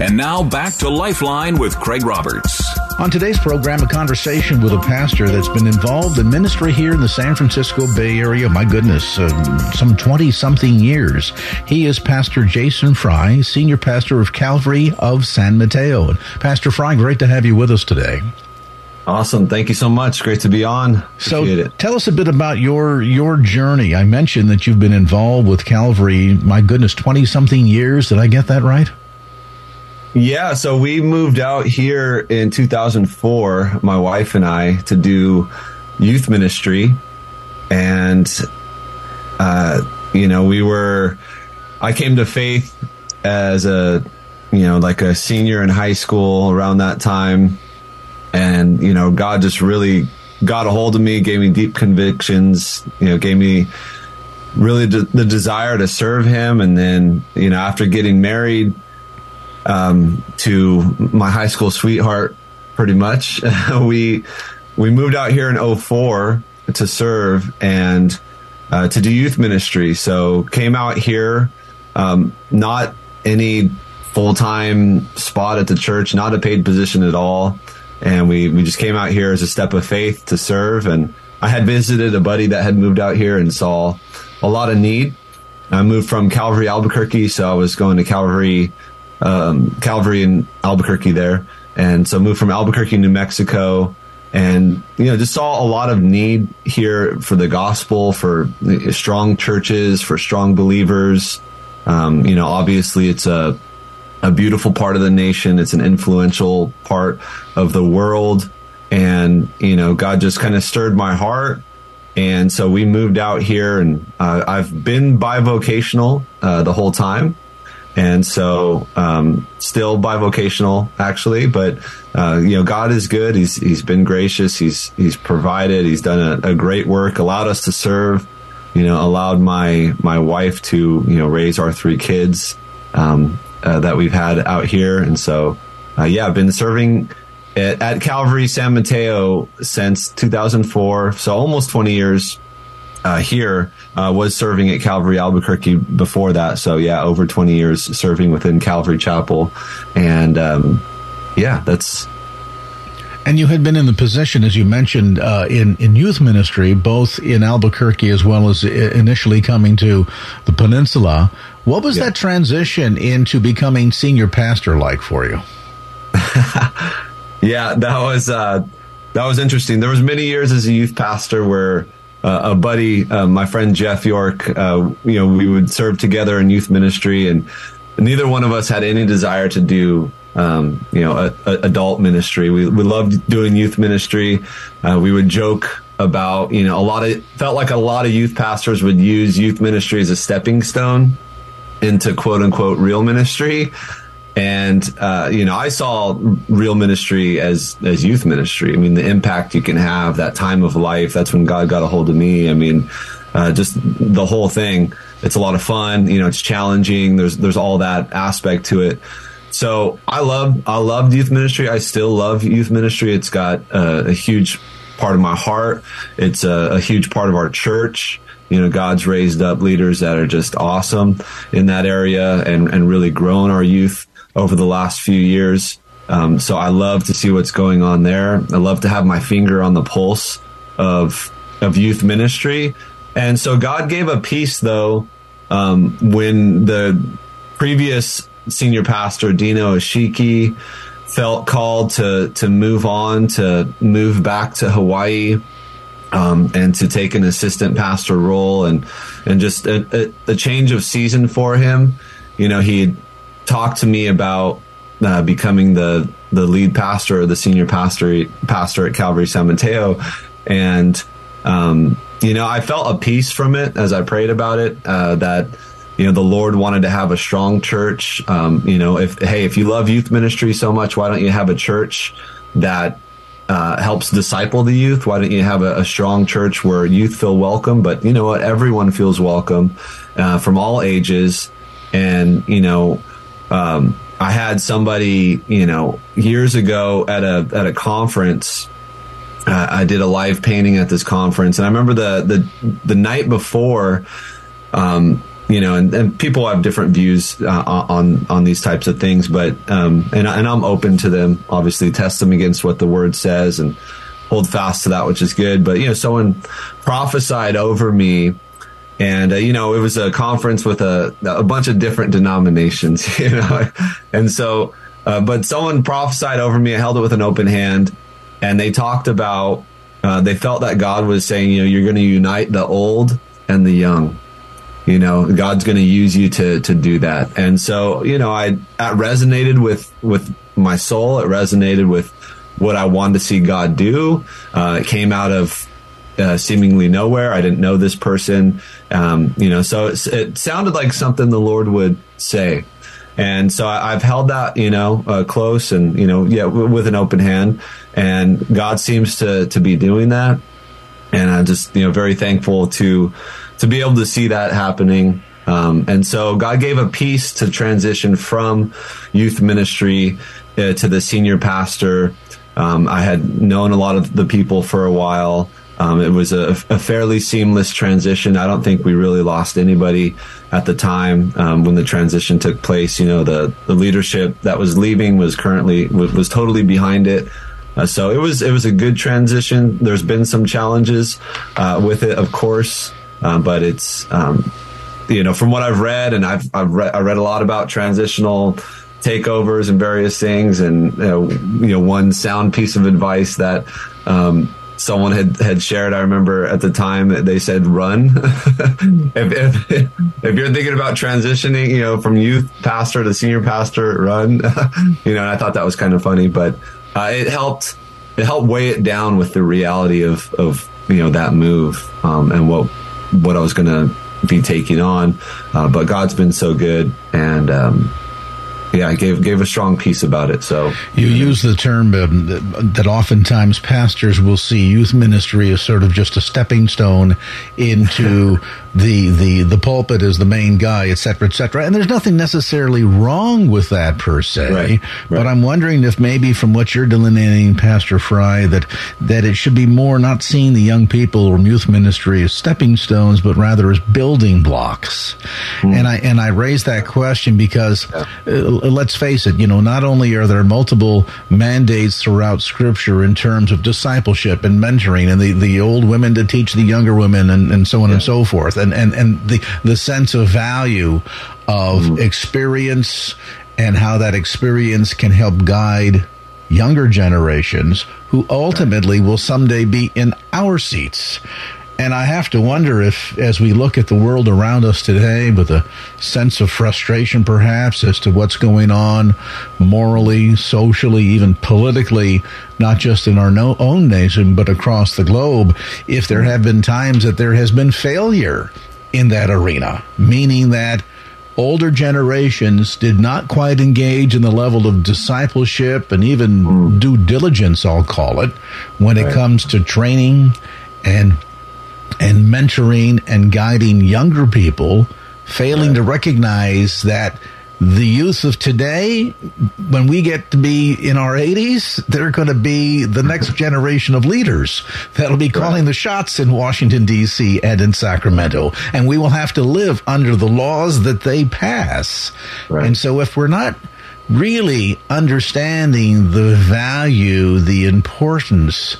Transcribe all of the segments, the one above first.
And now back to Lifeline with Craig Roberts. On today's program, a conversation with a pastor that's been involved in ministry here in the San Francisco Bay Area. My goodness, uh, some 20 something years. He is Pastor Jason Fry, Senior Pastor of Calvary of San Mateo. And Pastor Fry, great to have you with us today. Awesome. Thank you so much. Great to be on. Appreciate so it. tell us a bit about your your journey. I mentioned that you've been involved with Calvary, my goodness, 20 something years. Did I get that right? Yeah, so we moved out here in 2004, my wife and I, to do youth ministry. And, uh, you know, we were, I came to faith as a, you know, like a senior in high school around that time. And, you know, God just really got a hold of me, gave me deep convictions, you know, gave me really the desire to serve Him. And then, you know, after getting married, um, to my high school sweetheart, pretty much. we we moved out here in 04 to serve and uh, to do youth ministry. So came out here, um, not any full time spot at the church, not a paid position at all, and we we just came out here as a step of faith to serve. And I had visited a buddy that had moved out here and saw a lot of need. I moved from Calvary Albuquerque, so I was going to Calvary um, Calvary in Albuquerque there. And so moved from Albuquerque, New Mexico, and you know just saw a lot of need here for the gospel, for strong churches, for strong believers. Um, you know, obviously it's a a beautiful part of the nation. It's an influential part of the world, and you know God just kind of stirred my heart. And so we moved out here, and uh, I've been bivocational uh, the whole time and so um, still bivocational actually but uh, you know god is good. He's he's been gracious. He's he's provided. He's done a, a, great work allowed us to serve you know allowed my my wife to you know raise our three kids um, uh, that we've had out here. And so uh, yeah i've been serving at, at calvary san mateo since 2004 so almost 20 years uh, here uh, was serving at Calvary Albuquerque before that. So yeah, over 20 years serving within Calvary Chapel, and um, yeah, that's. And you had been in the position, as you mentioned, uh, in in youth ministry, both in Albuquerque as well as initially coming to the peninsula. What was yeah. that transition into becoming senior pastor like for you? yeah, that was uh, that was interesting. There was many years as a youth pastor where uh, a buddy, uh, my friend Jeff York, uh, you know, we would serve together in youth ministry, and neither one of us had any desire to do, um, you know, a, a adult ministry. We we loved doing youth ministry. Uh, we would joke about, you know, a lot of felt like a lot of youth pastors would use youth ministry as a stepping stone into quote unquote real ministry. And uh, you know, I saw real ministry as as youth ministry. I mean, the impact you can have, that time of life. That's when God got a hold of me. I mean, uh, just the whole thing. It's a lot of fun. You know, it's challenging. There's there's all that aspect to it. So I love I loved youth ministry. I still love youth ministry. It's got uh, a huge part of my heart. It's a, a huge part of our church you know god's raised up leaders that are just awesome in that area and and really grown our youth over the last few years. Um, so I love to see what's going on there. I love to have my finger on the pulse of of youth ministry. And so God gave a peace though um, when the previous senior pastor Dino Ashiki felt called to to move on to move back to Hawaii um, and to take an assistant pastor role and and just a, a, a change of season for him. You know, he talked to me about uh, becoming the the lead pastor or the senior pastor pastor at Calvary San Mateo, and um, you know I felt a peace from it as I prayed about it uh, that you know the Lord wanted to have a strong church. Um, you know, if hey, if you love youth ministry so much, why don't you have a church that uh, helps disciple the youth? Why don't you have a, a, strong church where youth feel welcome? But you know what? Everyone feels welcome uh, from all ages. And, you know, um, I had somebody, you know, years ago at a, at a conference, uh, I did a live painting at this conference. And I remember the, the, the night before, um, you know, and, and, people have different views uh, on on these types of things, but um, and and I'm open to them. Obviously, test them against what the word says and hold fast to that, which is good. But you know, someone prophesied over me, and uh, you know, it was a conference with a a bunch of different denominations, you know, and so, uh, but someone prophesied over me. I held it with an open hand, and they talked about. Uh, they felt that God was saying, you know, you're going to unite the old and the young. You know god's going to use you to to do that. And so you know i that resonated with with my soul. It resonated with what i wanted to see god do. Uh, it came out of uh, seemingly nowhere. I didn't know this person um, you know so it, it, sounded like something the lord would say and so I, have held that you know uh, close and you know yeah w- with an open hand and god seems to to be doing that and i'm just you know very thankful to to be able to see that happening. Um, and so God gave a peace to transition from youth ministry uh, to the senior pastor. Um, I had known a lot of the people for a while. Um, it was a, a, fairly seamless transition. I don't think we really lost anybody at the time um, when the transition took place. You know, the the leadership that was leaving was currently was, was totally behind it. Uh, so it was it was a good transition. There's been some challenges uh, with it, of course. Um, but it's um, you know from what I've read, and I've I've read, I read a lot about transitional takeovers and various things, and you know, you know one sound piece of advice that. Um, someone had, had shared. I remember at the time they said run. if, if, if, you're thinking about transitioning, you know, from youth pastor to senior pastor, run. you know, and I thought that was kind of funny, but uh, it helped. It helped weigh it down with the reality of of you know that move um, and what what I was going to be taking on. Uh, but God's been so good, and um, yeah, I gave gave a strong peace about it. So you use the term um, that oftentimes pastors will see youth ministry as sort of just a stepping stone into the the the pulpit is the main guy, et cetera, et cetera. And there's nothing necessarily wrong with that per se. Right, right. But I'm wondering if maybe from what you're delineating, Pastor Fry, that that it should be more not seeing the young people or youth ministry as stepping stones, but rather as building blocks. Mm. And I and I raise that question because yeah. uh, let's face it, you know, not only are there multiple mandates throughout Scripture in terms of discipleship and mentoring, and the the old women to teach the younger women, and, and so on yeah. and so forth and, and, and the, the sense of value of mm. experience and how that experience can help guide younger generations who ultimately will someday be in our seats. And I have to wonder if, as we look at the world around us today with a sense of frustration perhaps as to what's going on morally, socially, even politically, not just in our no- own nation, but across the globe, if there have been times that there has been failure in that arena, meaning that older generations did not quite engage in the level of discipleship and even mm. due diligence, I'll call it, when right. it comes to training and and mentoring and guiding younger people, failing to recognize that the youth of today, when we get to be in our 80s, they're going to be the next generation of leaders that'll be calling the shots in Washington, D.C. and in Sacramento. And we will have to live under the laws that they pass. Right. And so if we're not really understanding the value, the importance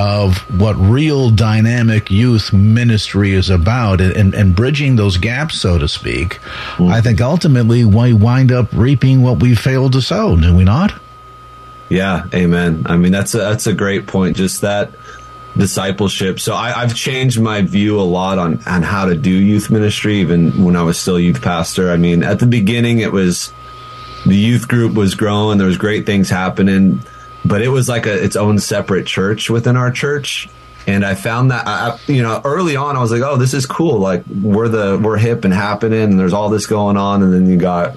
of what real dynamic youth ministry is about and, and, and bridging those gaps, so to speak, mm. I think ultimately we wind up reaping what we failed to sow, do we not? Yeah, amen. I mean, that's a, that's a great point. Just that discipleship. So I, have changed my view a lot on, on how to do youth ministry, even when I was still youth pastor. I mean, at the beginning, it was the youth group was growing. There was great things happening but it was like a its own separate church within our church. And I found that I, you know early on I was like, oh, this is cool. Like we're the we're hip and happening, and there's all this going on, and then you got,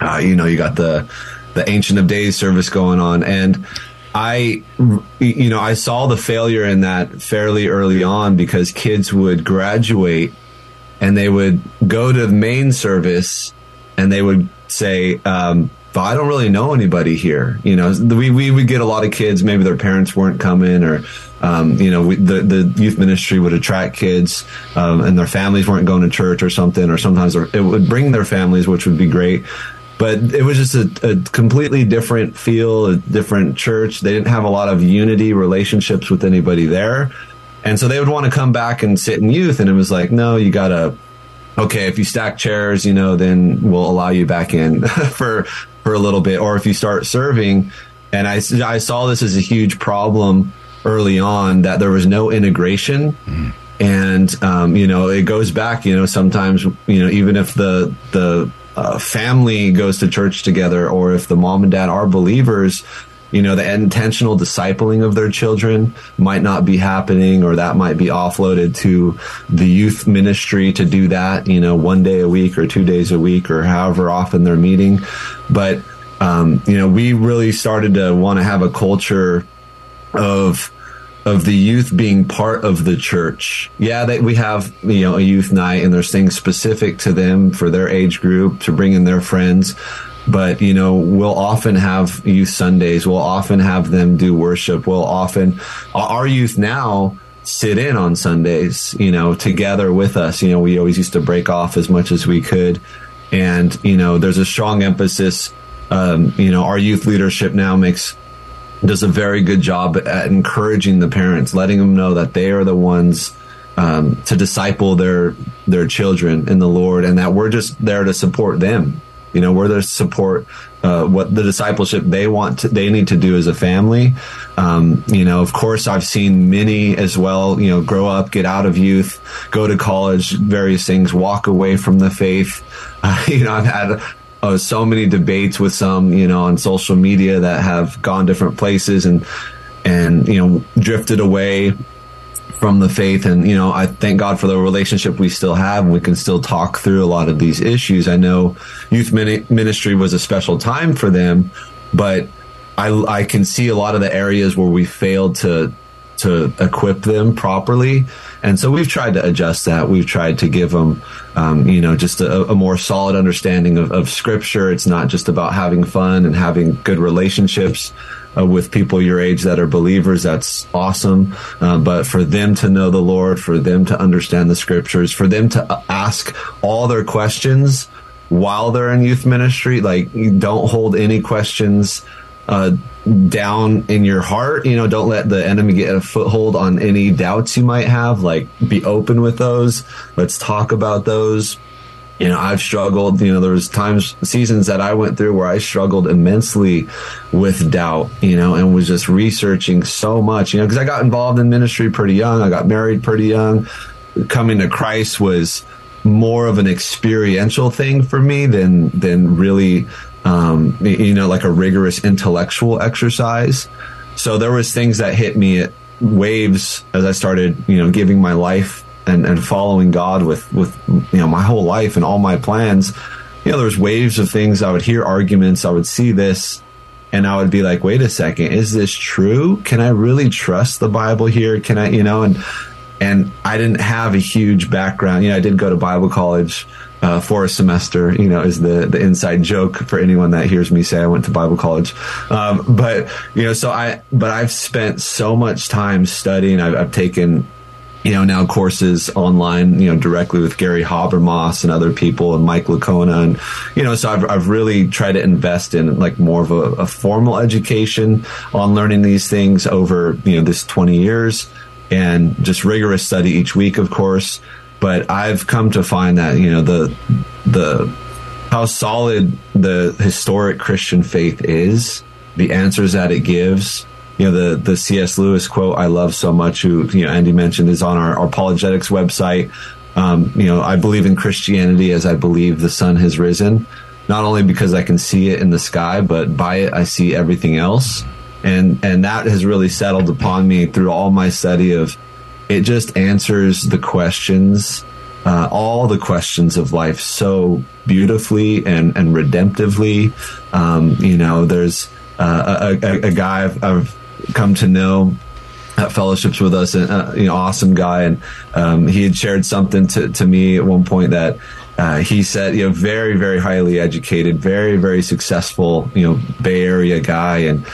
uh, you know, you got the the Ancient of Days service going on, and I, you know, I saw the failure in that fairly early on because kids would graduate and they would go to the main service and they would say, um, but I don't really know anybody here. You know, we, we would get a lot of kids, maybe their parents weren't coming or, um, you know, we, the, the youth ministry would attract kids, um, and their families weren't going to church or something, or sometimes it would bring their families, which would be great. But it was just a, a completely different feel, a different church. They didn't have a lot of unity relationships with anybody there. And so they would want to come back and sit in youth. And it was like, no, you got to, okay, if you stack chairs, you know, then we'll allow you back in for, for a little bit. Or if you start serving, and I, I saw this as a huge problem early on that there was no integration. Mm. And, um, you know, it goes back, you know, sometimes, you know, even if the, the, uh, family goes to church together or if the mom and dad are believers, you know, the intentional discipling of their children might not be happening or that might be offloaded to the youth ministry to do that, you know, one day a week or two days a week or however often they're meeting. But, um, you know, we really started to want to have a culture of, of the youth being part of the church. Yeah, that we have, you know, a youth night and there's things specific to them for their age group to bring in their friends but you know we'll often have youth sundays. We'll often have them do worship. We'll often our youth now sit in on sundays you know together with us. You know we always used to break off as much as we could. And you know there's a strong emphasis um, you know our youth leadership now makes does a very good job at encouraging the parents letting them know that they are the ones um, to disciple their their children in the lord and that we're just there to support them you know, we're there to support uh, what the discipleship they want to, they need to do as a family. Um, you know, of course, I've seen many as well. You know, grow up, get out of youth, go to college, various things, walk away from the faith. Uh, you know, I've had uh, so many debates with some, you know, on social media that have gone different places and and you know drifted away from the faith. And, you know, I thank God for the relationship we still have and we can still talk through a lot of these issues. I know youth ministry was a special time for them, but I, I can see a lot of the areas where we failed to, to equip them properly. And so we've tried to adjust that. We've tried to give them, um, you know, just a, a, more solid understanding of, of scripture. It's not just about having fun and having good relationships uh, with people your age that are believers, that's awesome. Uh, but for them to know the Lord, for them to understand the scriptures, for them to ask all their questions while they're in youth ministry, like don't hold any questions uh, down in your heart. You know, don't let the enemy get a foothold on any doubts you might have. Like, be open with those. Let's talk about those you know, I've struggled, you know, there was times, seasons that I went through where I struggled immensely with doubt, you know, and was just researching so much, you know, because I got involved in ministry pretty young. I got married pretty young. Coming to Christ was more of an experiential thing for me than, than really, um, you know, like a rigorous intellectual exercise. So there was things that hit me at waves as I started, you know, giving my life and, and following God with, with, you know, my whole life and all my plans, you know, there's waves of things. I would hear arguments. I would see this and I would be like, wait a second, is this true? Can I really trust the Bible here? Can I, you know, and, and I didn't have a huge background. You know, I did go to Bible college uh, for a semester. You know, is the the inside joke for anyone that hears me say I went to Bible college. Um, but you know, so I but I've spent so much time studying. I've, I've taken you know, now courses online, you know, directly with Gary Habermas and other people and Mike Licona. And, you know, so I've, I've really tried to invest in like more of a, a formal education on learning these things over, you know, this 20 years and just rigorous study each week, of course. But I've come to find that, you know, the, the, how solid the historic Christian faith is, the answers that it gives, you know the the C.S. Lewis quote I love so much, who you know Andy mentioned, is on our, our apologetics website. Um, you know, I believe in Christianity as I believe the sun has risen, not only because I can see it in the sky, but by it I see everything else, and and that has really settled upon me through all my study of it just answers the questions, uh, all the questions of life so beautifully and, and redemptively. Um, you know, there's uh, a, a, a, guy I've, I've, come to know that fellowships with us, and uh, you know, awesome guy, and um, he had shared something to, to me at one point that uh, he said, you know, very, very highly educated, very, very successful, you know, Bay Area guy, and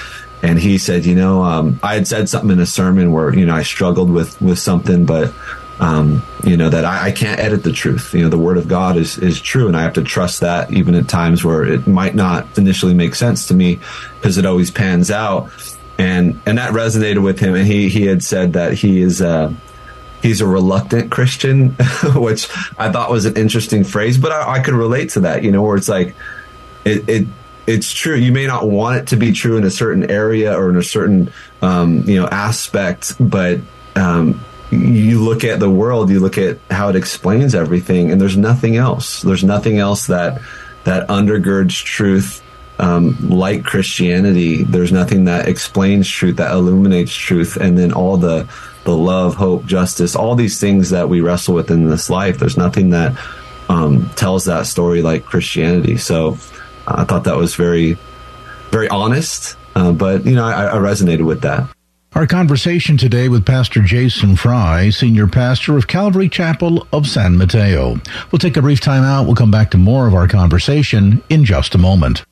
and he said, you know, um, I had said something in a sermon where you know I struggled with with something, but um, you know that I, I, can't edit the truth. You know, the Word of God is is true, and I have to trust that even at times where it might not initially make sense to me because it always pans out. And and that resonated with him, and he he had said that he is. Uh, he's a reluctant Christian, which I thought was an interesting phrase, but I, I, could relate to that, you know, where it's like, it, it, it's true. You may not want it to be true in a certain area or in a certain, um, you know, aspect, but, um, you look at the world, you look at how it explains everything, and there's nothing else. There's nothing else that, that undergirds truth um, like Christianity, there's nothing that explains truth, that illuminates truth, and then all the the love, hope, justice, all these things that we wrestle with in this life. There's nothing that um, tells that story like Christianity. So uh, I thought that was very, very honest. Uh, but you know, I, I resonated with that. Our conversation today with Pastor Jason Fry, Senior Pastor of Calvary Chapel of San Mateo. We'll take a brief time out. We'll come back to more of our conversation in just a moment.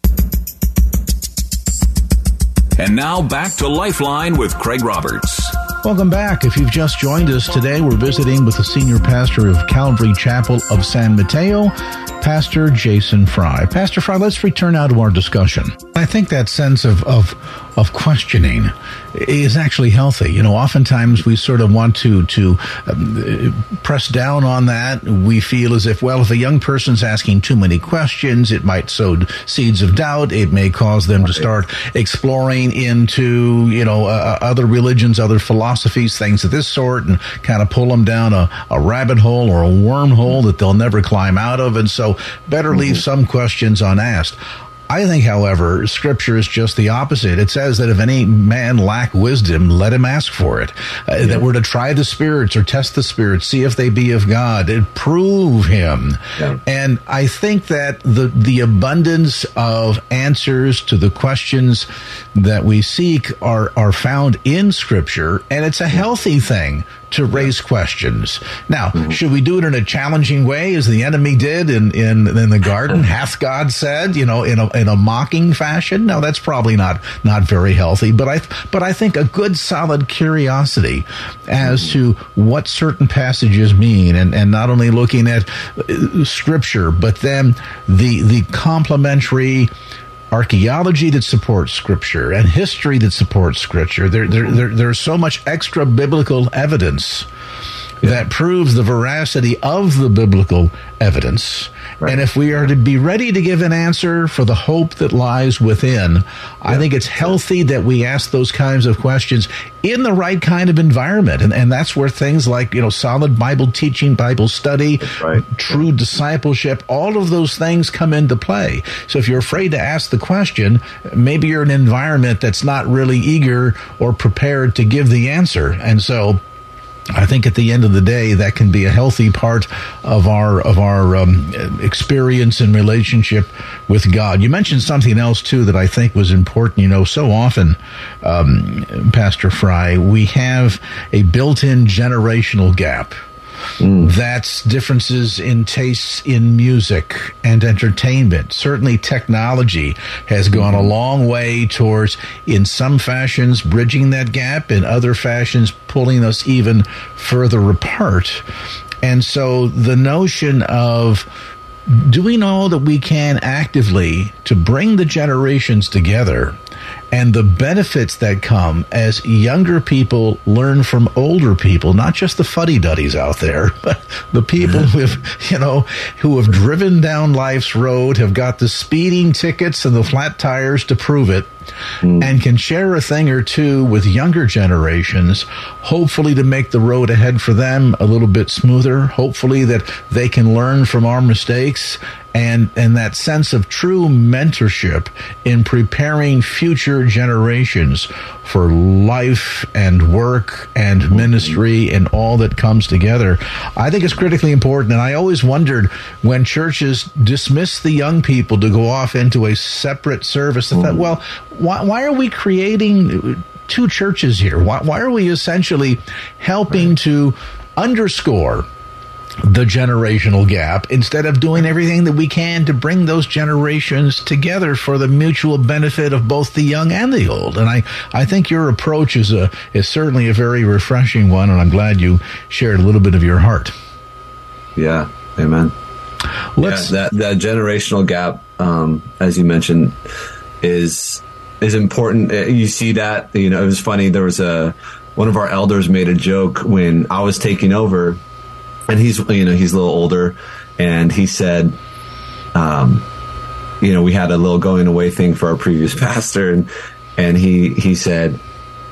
And now back to Lifeline with Craig Roberts. Welcome back. If you've just joined us today, we're visiting with the senior pastor of Calvary Chapel of San Mateo, Pastor Jason Fry. Pastor Fry, let's return now to our discussion. I think that sense of, of of questioning is actually healthy. You know, oftentimes we sort of want to to um, press down on that. We feel as if, well, if a young person's asking too many questions, it might sow seeds of doubt. It may cause them to start exploring into you know uh, uh, other religions, other philosophies, things of this sort, and kind of pull them down a, a rabbit hole or a wormhole that they'll never climb out of. And so, better leave mm-hmm. some questions unasked. I think, however, Scripture is just the opposite. It says that if any man lack wisdom, let him ask for it. Uh, yeah. That we're to try the spirits or test the spirits, see if they be of God, and prove Him. Yeah. And I think that the the abundance of answers to the questions that we seek are are found in Scripture, and it's a healthy thing to raise questions. Now, mm-hmm. should we do it in a challenging way, as the enemy did in in, in the garden? Hath God said, you know, in a in a mocking fashion? No, that's probably not not very healthy. But I but I think a good solid curiosity as to what certain passages mean, and and not only looking at uh, scripture, but then the the complementary archaeology that supports scripture and history that supports scripture. There, there, there, there's so much extra biblical evidence yeah. that proves the veracity of the biblical evidence. Right. And if we are to be ready to give an answer for the hope that lies within, yeah. I think it's healthy that we ask those kinds of questions in the right kind of environment. And, and that's where things like, you know, solid Bible teaching, Bible study, right. true discipleship, all of those things come into play. So if you're afraid to ask the question, maybe you're in an environment that's not really eager or prepared to give the answer. And so, I think at the end of the day, that can be a healthy part of our of our um, experience and relationship with God. You mentioned something else too that I think was important. You know, so often, um, Pastor Fry, we have a built-in generational gap Mm. That's differences in tastes in music and entertainment. Certainly, technology has gone a long way towards, in some fashions, bridging that gap, in other fashions, pulling us even further apart. And so, the notion of doing all that we can actively to bring the generations together and the benefits that come as younger people learn from older people, not just the fuddy duddies out there, but the people who have, you know, who have driven down life's road, have got the speeding tickets and the flat tires to prove it, mm. and can share a thing or two with younger generations, hopefully to make the road ahead for them a little bit smoother, hopefully that they can learn from our mistakes and and that sense of true mentorship in preparing future generations for life and work and ministry and all that comes together, I think is critically important. And I always wondered when churches dismiss the young people to go off into a separate service. I thought, mm. well, why, why are we creating two churches here? Why, why are we essentially helping right. to underscore the generational gap instead of doing everything that we can to bring those generations together for the mutual benefit of both the young and the old. And I, I think your approach is a is certainly a very refreshing one, and I'm glad you shared a little bit of your heart. Yeah, amen. Let's yeah, that that generational gap, um, as you mentioned, is is important. Uh, you see that you know it was funny. There was a one of our elders made a joke when I was taking over, and he's you know he's a little older, and he said, um, you know, we had a little going away thing for our previous pastor, and and he he said,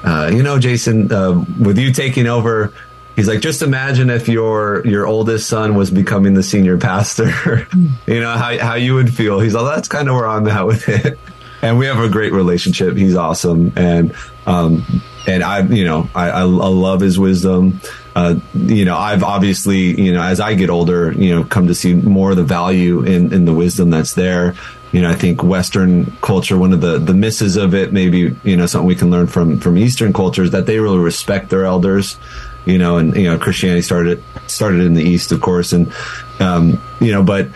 uh, you know, Jason, uh, with you taking over. He's like, just imagine if your your oldest son was becoming the senior pastor, you know how how you would feel. He's like, that's kind of where I'm at with it and we have a great relationship. He's awesome, and um, and I, you know, I, I, love his wisdom. Uh, you know, I've obviously, you know, as I get older, you know, come to see more of the value in in the wisdom that's there. You know, I think Western culture, one of the the misses of it, maybe you know, something we can learn from from Eastern cultures that they really respect their elders. You know, and you know, Christianity started started in the East, of course, and um, you know, but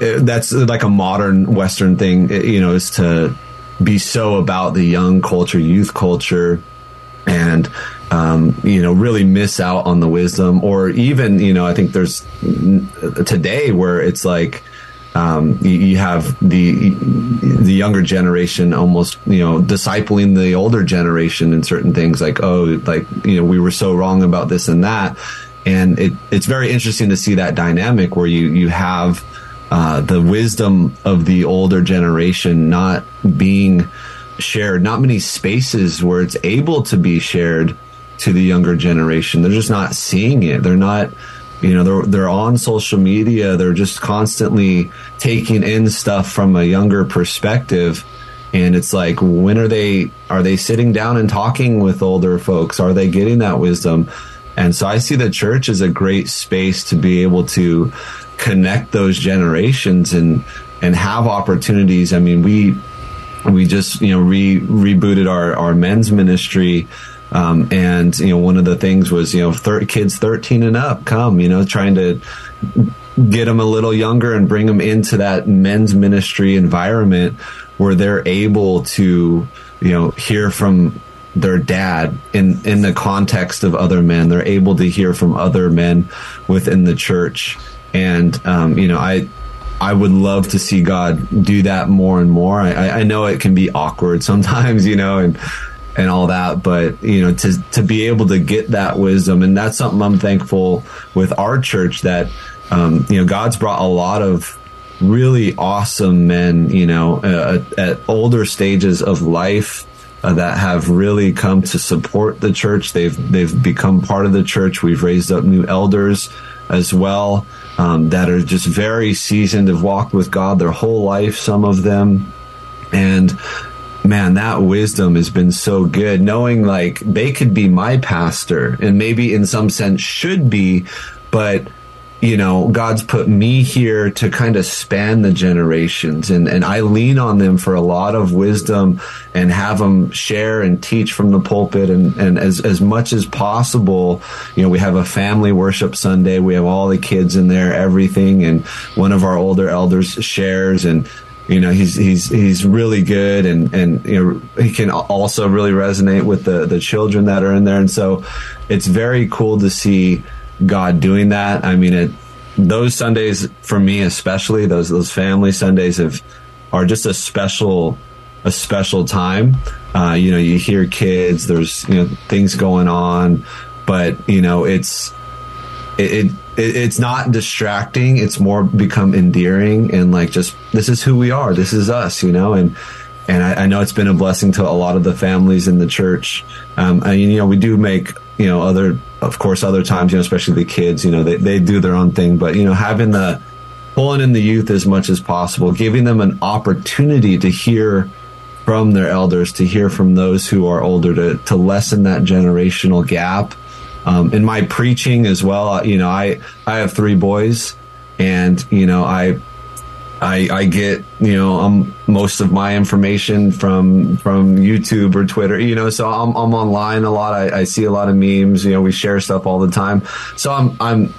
that's like a modern Western thing, you know, is to be so about the young culture, youth culture, and um, you know really miss out on the wisdom, or even you know I think there's today where it's like um, you, you, have the the younger generation almost you know discipling the older generation in certain things like oh like you know we were so wrong about this and that, and it, it's very interesting to see that dynamic where you you have uh, the wisdom of the older generation not being shared, not many spaces where it's able to be shared to the younger generation. They're just not seeing it. They're not, you know, they're they're on social media. They're just constantly taking in stuff from a younger perspective. And it's like, when are they are they sitting down and talking with older folks? Are they getting that wisdom? And so I see the church as a great space to be able to connect those generations and and have opportunities. I mean, we we just you know re rebooted our our men's ministry. Um, and you know, one of the things was you know, thir- kids thirteen and up come. You know, trying to get them a little younger and bring them into that men's ministry environment where they're able to you know hear from their dad in in the context of other men. They're able to hear from other men within the church and um, you know I I would love to see God do that more and more. I, I know it can be awkward sometimes, you know, and and all that, but you know, to to be able to get that wisdom, and that's something I'm thankful with our church that um, you know God's brought a lot of really awesome men, you know, uh, at older stages of life. Uh, that have really come to support the church. They've they've become part of the church. We've raised up new elders as well um, that are just very seasoned, have walked with God their whole life, some of them. And man, that wisdom has been so good, knowing like they could be my pastor and maybe in some sense should be, but you know, God's put me here to kind of span the generations and, and I lean on them for a lot of wisdom and have them share and teach from the pulpit and, and as, as much as possible, you know, we have a family worship Sunday. We have all the kids in there, everything. And one of our older elders shares and, you know, he's, he's, he's really good and, and, you know, he can also really resonate with the, the children that are in there. And so it's very cool to see, God doing that. I mean, it those Sundays for me especially those those family Sundays have are just a special a special time. Uh, you know, you hear kids. There's you know things going on, but you know it's it, it it's not distracting. It's more become endearing and like just this is who we are. This is us. You know, and and I, I know it's been a blessing to a lot of the families in the church. Um, and you know, we do make you know other of course other times you know especially the kids you know they, they do their own thing but you know having the pulling in the youth as much as possible, giving them an opportunity to hear from their elders, to hear from those who are older, to, to lessen that generational gap. Um, in my preaching as well, you know, I, I have three boys and, you know, I, I, I get you know um, most of my information from from YouTube or Twitter you know so I'm, I'm online a lot I, I see a lot of memes you know we share stuff all the time so I'm I'm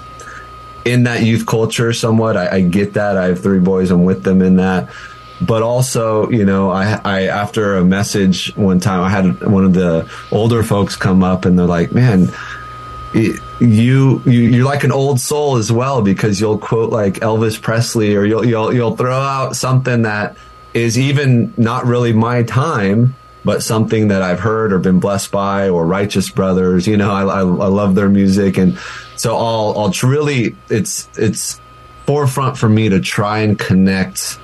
in that youth culture somewhat. I, I, get that. I have three boys. I'm with them in that. But also, you know, I, I, after a message one time, I had one of the older folks come up and they're like, man, you, you, you're like an old soul as well because you'll quote like Elvis Presley or you'll, you'll, you'll throw out something that is even not really my time, but something that I've heard or been blessed by or Righteous Brothers. You know, I, I, I love their music. And so I'll, I'll really, it's, it's forefront for me to try and connect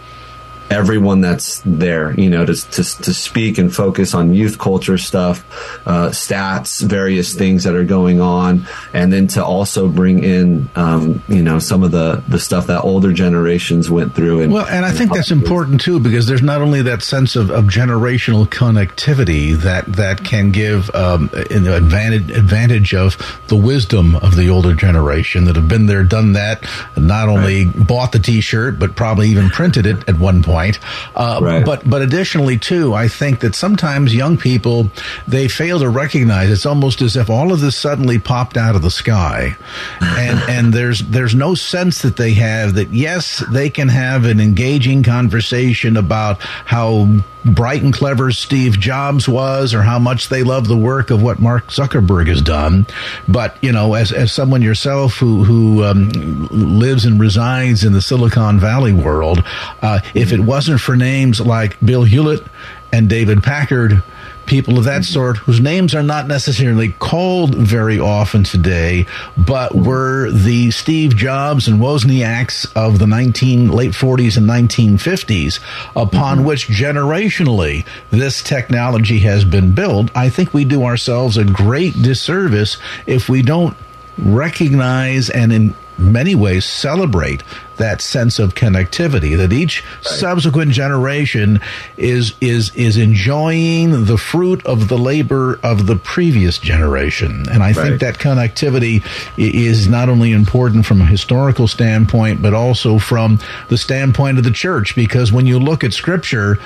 everyone that's there, you know, to, to, to speak and focus on youth culture stuff, uh, stats, various things that are going on, and then to also bring in, um, you know, some of the, the stuff that older generations went through. And, well, and I think that's important too, because there's not only that sense of, of generational connectivity that, that can give um, an advantage, advantage of the wisdom of the older generation that have been there, done that, and not only right. bought the t-shirt, but probably even printed it at one point point. Uh, right. But but additionally, too, I think that sometimes young people they fail to recognize it's almost as if all of this suddenly popped out of the sky, and and there's there's no sense that they have that yes they can have an engaging conversation about how bright and clever Steve Jobs was or how much they love the work of what Mark Zuckerberg has done. But, you know, as, as someone yourself who, who um, lives and resides in the Silicon Valley world, uh, if it wasn't for names like Bill Hewlett and David Packard, people of that sort whose names are not necessarily called very often today, but were the Steve Jobs and Wozniaks of the 19 late 40s and 1950s, upon mm-hmm. which generationally this technology has been built. I think we do ourselves a great disservice if we don't recognize and in many ways celebrate that sense of connectivity that each right. subsequent generation is is is enjoying the fruit of the labor of the previous generation and i right. think that connectivity is not only important from a historical standpoint but also from the standpoint of the church because when you look at scripture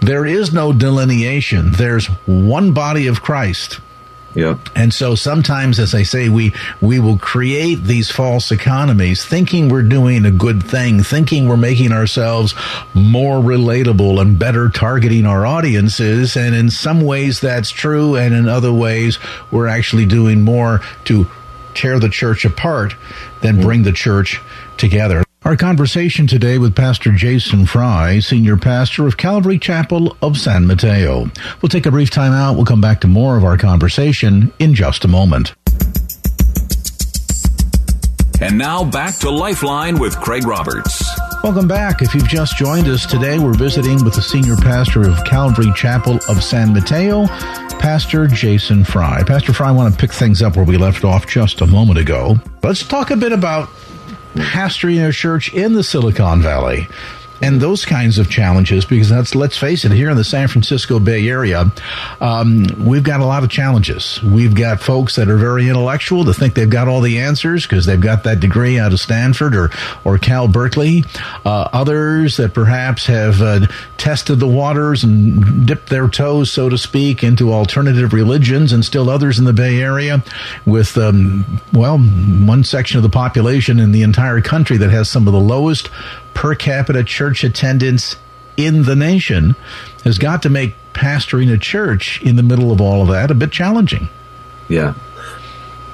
there is no delineation there's one body of christ yeah. And so sometimes, as I say, we we will create these false economies, thinking we're doing a good thing, thinking we're making ourselves more relatable and better targeting our audiences. And in some ways, that's true, and in other ways, we're actually doing more to tear the church apart than mm-hmm. bring the church together. Our conversation today with Pastor Jason Fry, Senior Pastor of Calvary Chapel of San Mateo. We'll take a brief time out. We'll come back to more of our conversation in just a moment. And now back to Lifeline with Craig Roberts. Welcome back. If you've just joined us today, we're visiting with the Senior Pastor of Calvary Chapel of San Mateo, Pastor Jason Fry. Pastor Fry, I want to pick things up where we left off just a moment ago. Let's talk a bit about pastoring a church in the Silicon Valley and those kinds of challenges because that's let's face it here in the san francisco bay area um, we've got a lot of challenges. We've got folks that are very intellectual that think they've got all the answers because they've got that degree out of stanford or, or cal berkeley. Uh, others that perhaps have uh, tested the waters and dipped their toes so to speak into alternative religions and still others in the bay area with um, well one section of the population in the entire country that has some of the lowest per capita church attendance in the nation has got to make pastoring a church in the middle of all of that a bit challenging. Yeah.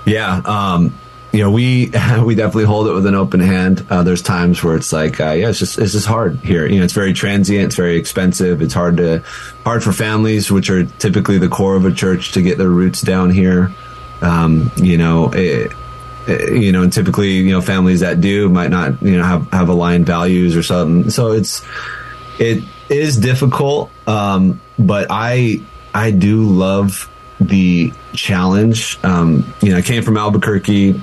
Yeah. Um, you know, we we definitely hold it with an open hand. Uh, there's times where it's like, uh, yeah, it's just it's just hard here. You know, it's very transient, it's very expensive. It's hard to hard for families, which are typically the core of a church, to get their roots down here. Um, you know, it, you know, and typically, you know, families that do might not, you know, have, have aligned values or something. So it's, it is difficult. Um, but I, I do love the challenge. Um, you know, I came from Albuquerque.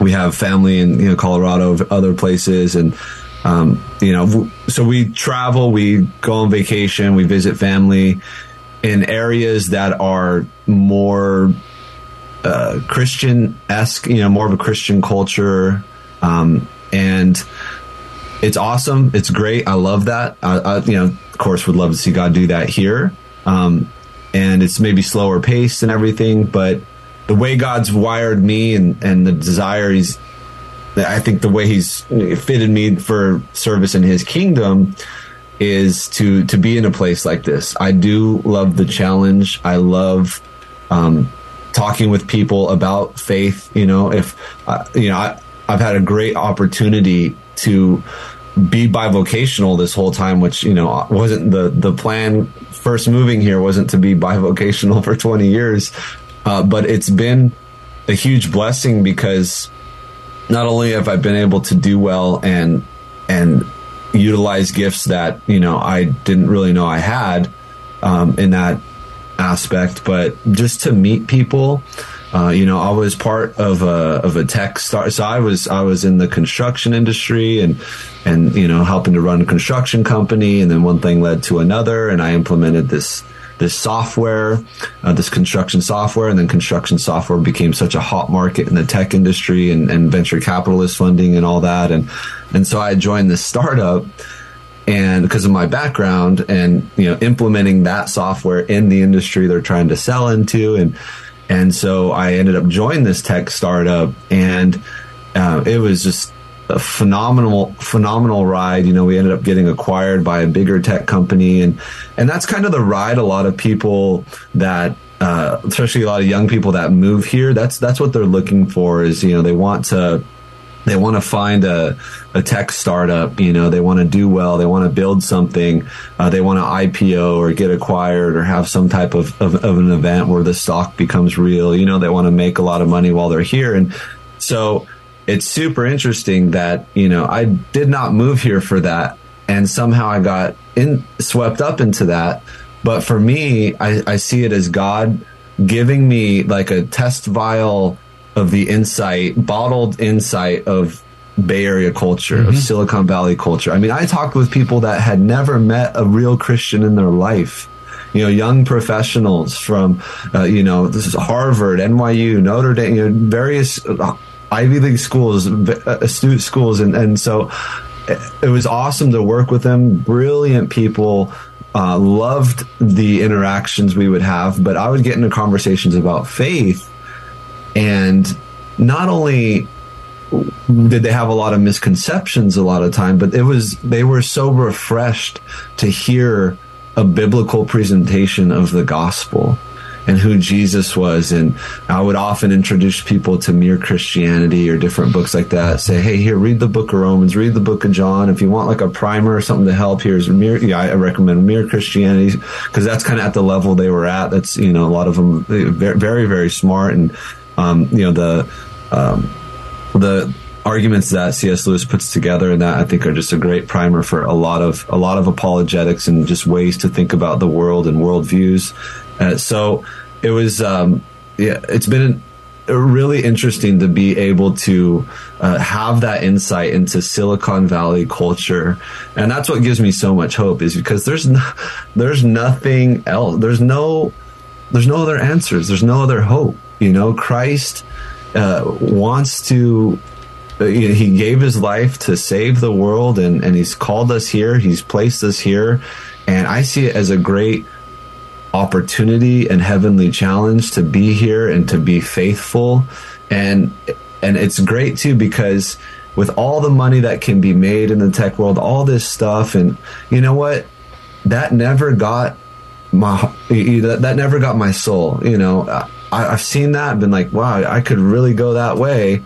We have family in, you know, Colorado, other places. And, um, you know, so we travel, we go on vacation, we visit family in areas that are more uh, Christian esque, you know, more of a Christian culture. Um, and it's awesome. It's great. I love that. I, I, you know, of course, would love to see God do that here. Um, and it's maybe slower paced and everything, but the way God's wired me and, and the desire he's, I think the way he's fitted me for service in his kingdom is to, to be in a place like this. I do love the challenge. I love, um, talking with people about faith. You know, if, uh, you know, I, I've had a great opportunity to be bivocational this whole time, which you know wasn't the the plan. First moving here wasn't to be bivocational for 20 years, uh, but it's been a huge blessing because not only have I been able to do well and and utilize gifts that you know I didn't really know I had um, in that aspect, but just to meet people uh, you know, I was part of a of a tech start. So I was I was in the construction industry and and you know helping to run a construction company. And then one thing led to another, and I implemented this this software, uh, this construction software, and then construction software became such a hot market in the tech industry and, and venture capitalist funding and all that. And and so I joined this startup and because of my background and you know implementing that software in the industry they're trying to sell into and and so I ended up joining this tech startup, and uh, it was just a phenomenal, phenomenal ride. You know, we ended up getting acquired by a bigger tech company, and and that's kind of the ride a lot of people that. Uh, especially a lot of young people that move here. That's that's what they're looking for. Is you know they want to they want to find a, a tech startup you know they want to do well they want to build something uh, they want to ipo or get acquired or have some type of, of, of, an event where the stock becomes real you know they want to make a lot of money while they're here. And so it's super interesting that you know i did not move here for that and somehow i got in swept up into that. But for me i, I see it as god giving me like a test vial of the insight, bottled insight of Bay Area culture, mm-hmm. of Silicon Valley culture. I mean, I talked with people that had never met a real Christian in their life. You know, young professionals from, uh, you know, this is Harvard, NYU, Notre Dame, you know, various uh, Ivy League schools, uh, astute schools, and and so it was awesome to work with them. Brilliant people. Uh, loved the interactions we would have, but I would get into conversations about faith and not only did they have a lot of misconceptions a lot of time, but it was they were so refreshed to hear a biblical presentation of the gospel and who Jesus was. And I would often introduce people to Mere Christianity or different books like that. Say, hey, here, read the book of Romans, read the book of John. If you want like a primer or something to help, here's Mere. Yeah, I recommend Mere Christianity because that's kind of at the level they were at. That's you know a lot of them eh, very very, very smart and um, you know the um, the arguments that C.S. Lewis puts together and that I think are just a great primer for a lot of a lot of apologetics and just ways to think about the world and worldviews. Uh, so it was um, yeah, it's been really interesting to be able to uh, have that insight into Silicon Valley culture, and that's what gives me so much hope. Is because there's no, there's nothing else. There's no there's no other answers. There's no other hope. You know, Christ uh, wants to. Uh, he gave his life to save the world, and, and he's called us here. He's placed us here, and I see it as a great opportunity and heavenly challenge to be here and to be faithful, and and it's great too because with all the money that can be made in the tech world, all this stuff, and you know what, that never got my that never got my soul. You know, I, have seen that, been like, wow, I could really go that way.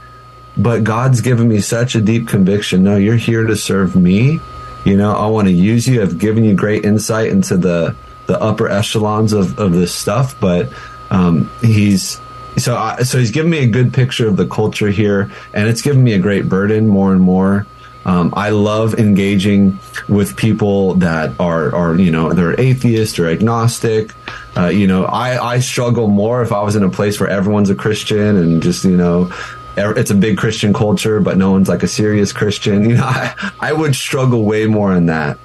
But God's given me such a deep conviction. No, you're here to serve me. You know, I want to use you. I've given you great insight into the the upper echelons of, of this stuff, but um, he's so I, so he's given me a good picture of the culture here, and it's given me a great burden more and more. Um, I love engaging with people that are, are you know, they're atheist or agnostic. Uh, you know, I, I struggle more if I was in a place where everyone's a Christian and just, you know, it's a big Christian culture, but no one's like a serious Christian. You know, I, I would struggle way more in that.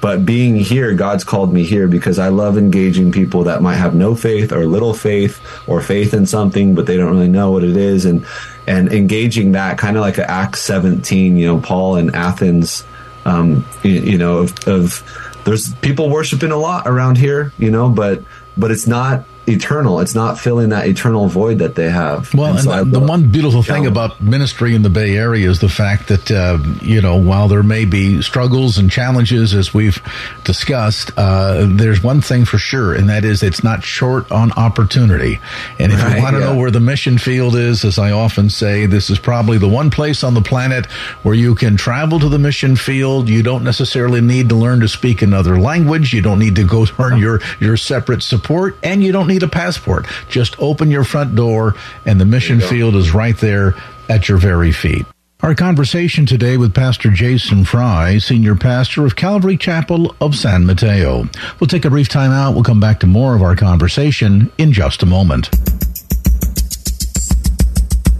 But being here, God's called me here because I love engaging people that might have no faith or little faith or faith in something, but they don't really know what it is. And, and engaging that kind of like Acts 17, you know, Paul in Athens, um, you, you know, of, of there's people worshiping a lot around here, you know, but, but it's not eternal. It's not filling that eternal void that they have. Well, and, and so the, the, one beautiful thing about ministry in the Bay Area is the fact that uh, you know while there may be struggles and challenges as we've discussed, uh, there's one thing for sure, and that is it's not short on opportunity. And if right, you want to yeah. know where the mission field is, as I often say, this is probably the one place on the planet where you can travel to the mission field. You don't necessarily need to learn to speak another language. You don't need to go learn your your separate support, and you don't need a passport. Just open your front door and the mission field is right there at your very feet. Our conversation today with Pastor Jason Fry, Senior Pastor of Calvary Chapel of San Mateo. We'll take a brief time out. We'll come back to more of our conversation in just a moment.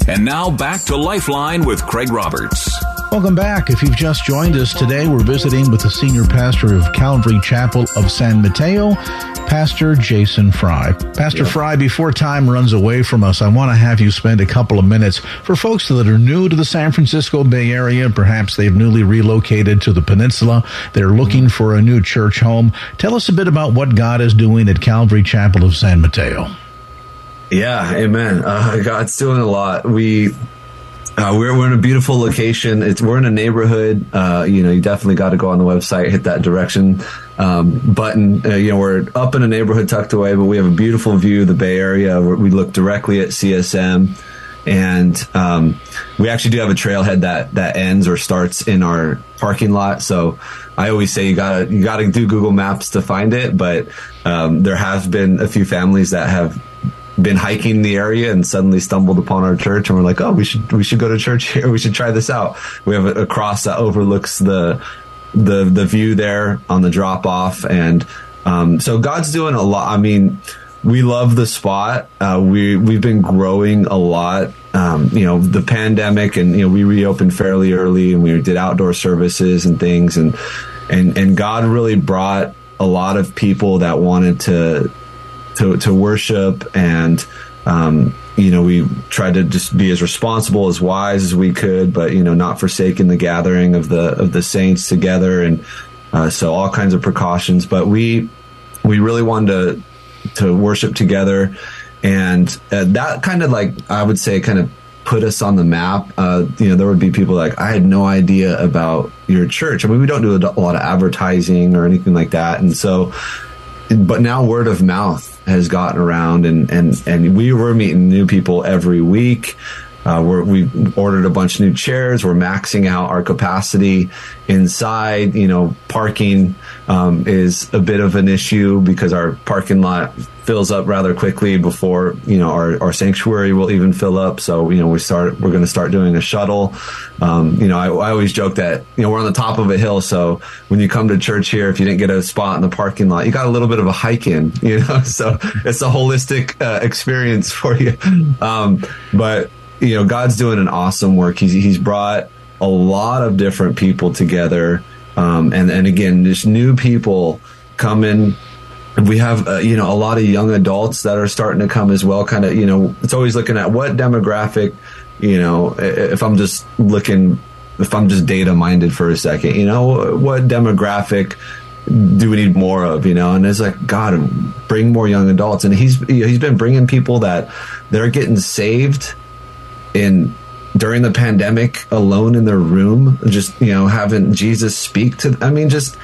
And now back to Lifeline with Craig Roberts. Welcome back. If you've just joined us today, we're visiting with the senior pastor of Calvary Chapel of San Mateo, Pastor Jason Fry. Pastor yeah. Fry, before time runs away from us, I want to have you spend a couple of minutes for folks that are new to the San Francisco Bay Area. Perhaps they've newly relocated to the peninsula. They're looking for a new church home. Tell us a bit about what God is doing at Calvary Chapel of San Mateo. Yeah, amen. Uh, God's doing a lot. We uh, we're, we're in a beautiful location. It's we're in a neighborhood. Uh, you know, you definitely got to go on the website, hit that direction um, button. Uh, you know, we're up in a neighborhood tucked away, but we have a beautiful view of the Bay Area. We look directly at CSM, and um, we actually do have a trailhead that that ends or starts in our parking lot. So I always say you gotta you gotta do Google Maps to find it, but um, there have been a few families that have been hiking the area and suddenly stumbled upon our church and we're like, oh, we should we should go to church here. We should try this out. We have a, cross that overlooks the the the view there on the drop off, and um, so God's doing a lot. I mean, we love the spot. Uh, we we've been growing a lot. Um, you know, the pandemic, and you know, we reopened fairly early, and we did outdoor services and things, and and and God really brought a lot of people that wanted to to, to worship and um, you know we tried to just be as responsible as wise as we could but you know not forsaking the gathering of the of the saints together and uh, so all kinds of precautions. But we we really wanted to to worship together. And uh, that kind of like i would say kind of put us on the map. Uh, you know there would be people like i had no idea about your church. I mean we don't do a lot of advertising or anything like that. And so but now word of mouth has gotten around, and and and we were meeting new people every week. Uh, we ordered a bunch of new chairs. We're maxing out our capacity inside. You know, parking um, is a bit of an issue because our parking lot fills up rather quickly before you know our, our sanctuary will even fill up. So you know we start we're going to start doing a shuttle. Um, you know I, I, always joke that you know we're on the top of a hill, so when you come to church here, if you didn't get a spot in the parking lot, you got a little bit of a hike in. You know, so it's a holistic uh, experience for you. Um, but you know God's doing an awesome work. He's he's brought a lot of different people together. Um, and and again, just new people coming we have uh, you know a lot of young adults that are starting to come as well kind of you know it's always looking at what demographic you know if i'm just looking if i'm just data minded for a second you know what demographic do we need more of you know and it's like god bring more young adults and he's he's been bringing people that they're getting saved in during the pandemic alone in their room just you know having jesus speak to i mean just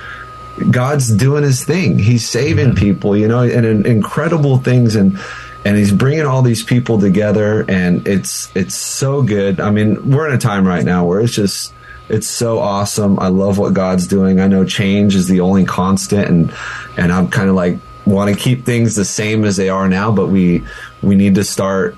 God's doing his thing. He's saving people, you know, and, and incredible things and and he's bringing all these people together and it's it's so good. I mean, we're in a time right now where it's just it's so awesome. I love what God's doing. I know change is the only constant and and I'm kind of like want to keep things the same as they are now, but we we need to start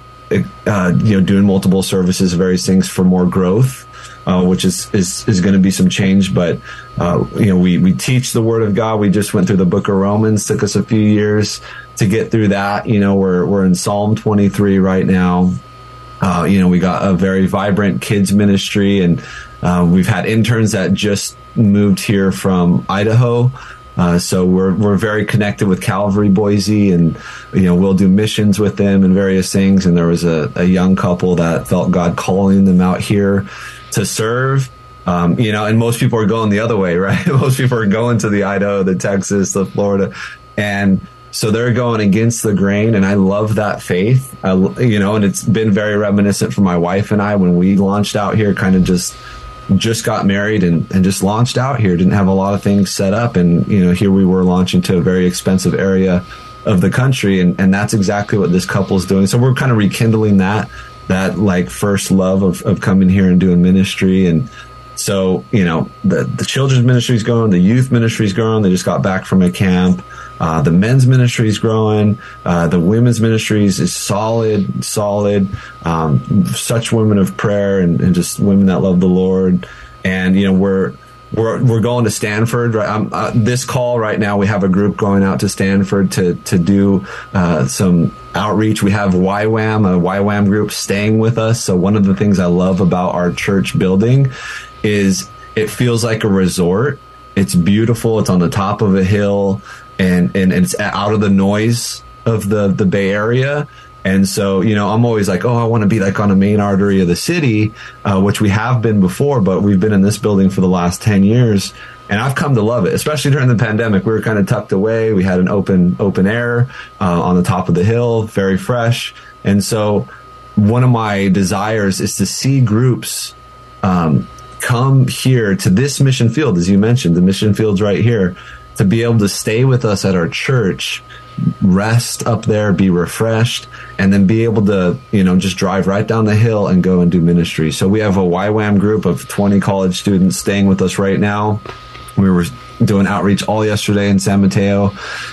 uh, you know doing multiple services, various things for more growth uh, which is is, is going to be some change. But uh, you know, we we teach the Word of God. We just went through the Book of Romans. Took us a few years to get through that. You know, we're we're in Psalm 23 right now. Uh, you know, we got a very vibrant kids ministry, and uh, we've had interns that just moved here from Idaho. Uh, so we're we're very connected with Calvary Boise, and you know we'll do missions with them and various things. And there was a, a young couple that felt God calling them out here to serve. Um, you know, and most people are going the other way, right? most people are going to the Idaho, the Texas, the Florida, and so they're going against the grain, and I love that faith. I, you know, and it's been very reminiscent for my wife and I when we launched out here, kind of just just got married and, and just launched out here. Didn't have a lot of things set up, and you know, here we were launching to a very expensive area of the country, and and that's exactly what this couple is doing. So we're kind of rekindling that that like first love of of coming here and doing ministry and so, you know, the, the children's ministry is going, the youth ministry is going. They just got back from a camp. Uh, the men's ministry is growing. Uh, the women's ministries is solid, solid. Um, such women of prayer and, and, just women that love the Lord. And, you know, we're, we're, we're going to Stanford. Right? Um, uh, this call right now, we have a group going out to Stanford to, to do uh, some outreach. We have YWAM, a YWAM group staying with us. So one of the things I love about our church building is it feels like a resort. It's beautiful. It's on the top of a hill, and and, and it's out of the noise of the the Bay Area. And so, you know, I'm always like, oh, I want to be like on a main artery of the city, uh, which we have been before, but we've been in this building for the last 10 years. And I've come to love it, especially during the pandemic. We were kind of tucked away. We had an open, open air uh, on the top of the hill, very fresh. And so one of my desires is to see groups um, come here to this mission field, as you mentioned, the mission field's right here, to be able to stay with us at our church, rest up there, be refreshed, and then be able to, you know, just drive right down the hill and go and do ministry. So we have a YWAM group of 20 college students staying with us right now. We were doing outreach all yesterday in San Mateo,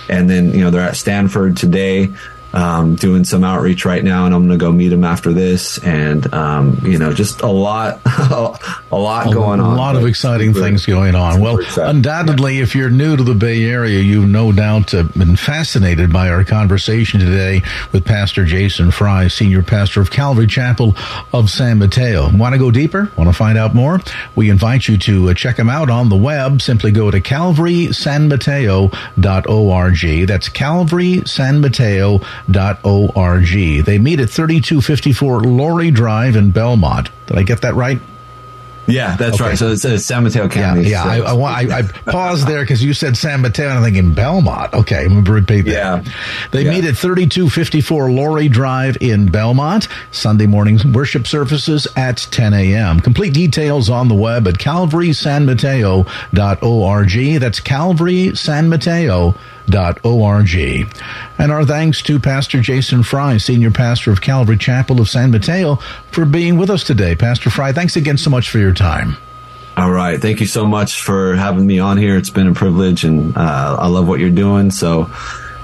and then, you know, they're at Stanford today um, doing some outreach right now, and I'm going to go meet him after this. And um, you know, just a lot, a lot going on. A lot of exciting super, things going on. Well, exciting. undoubtedly, if you're new to the Bay Area, you've no doubt uh, been fascinated by our conversation today with Pastor Jason Fry, senior pastor of Calvary Chapel of San Mateo. Want to go deeper? Want to find out more? We invite you to uh, check him out on the web. Simply go to calvarysanmateo.org. That's Calvary San Mateo org. They meet at 3254 Laurie Drive in Belmont. Did I get that right? Yeah, that's okay. right. So it's, it's San Mateo County. Yeah, yeah. So. I, I, I, paused there because you said San Mateo, and I'm thinking Belmont. Okay, I'm going to repeat that. Yeah. They yeah. meet at 3254 Laurie Drive in Belmont. Sunday morning worship services at 10 a.m. Complete details on the web at calvarysanmateo.org. That's calvarysanmateo.org org. And our thanks to Pastor Jason Fry, Senior Pastor of Calvary Chapel of San Mateo, for being with us today. Pastor Fry, thanks again so much for your time. All right. Thank you so much for having me on here. It's been a privilege and uh, I love what you're doing. So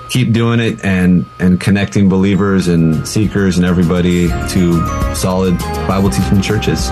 keep doing it and, and connecting believers and seekers and everybody to solid Bible teaching churches.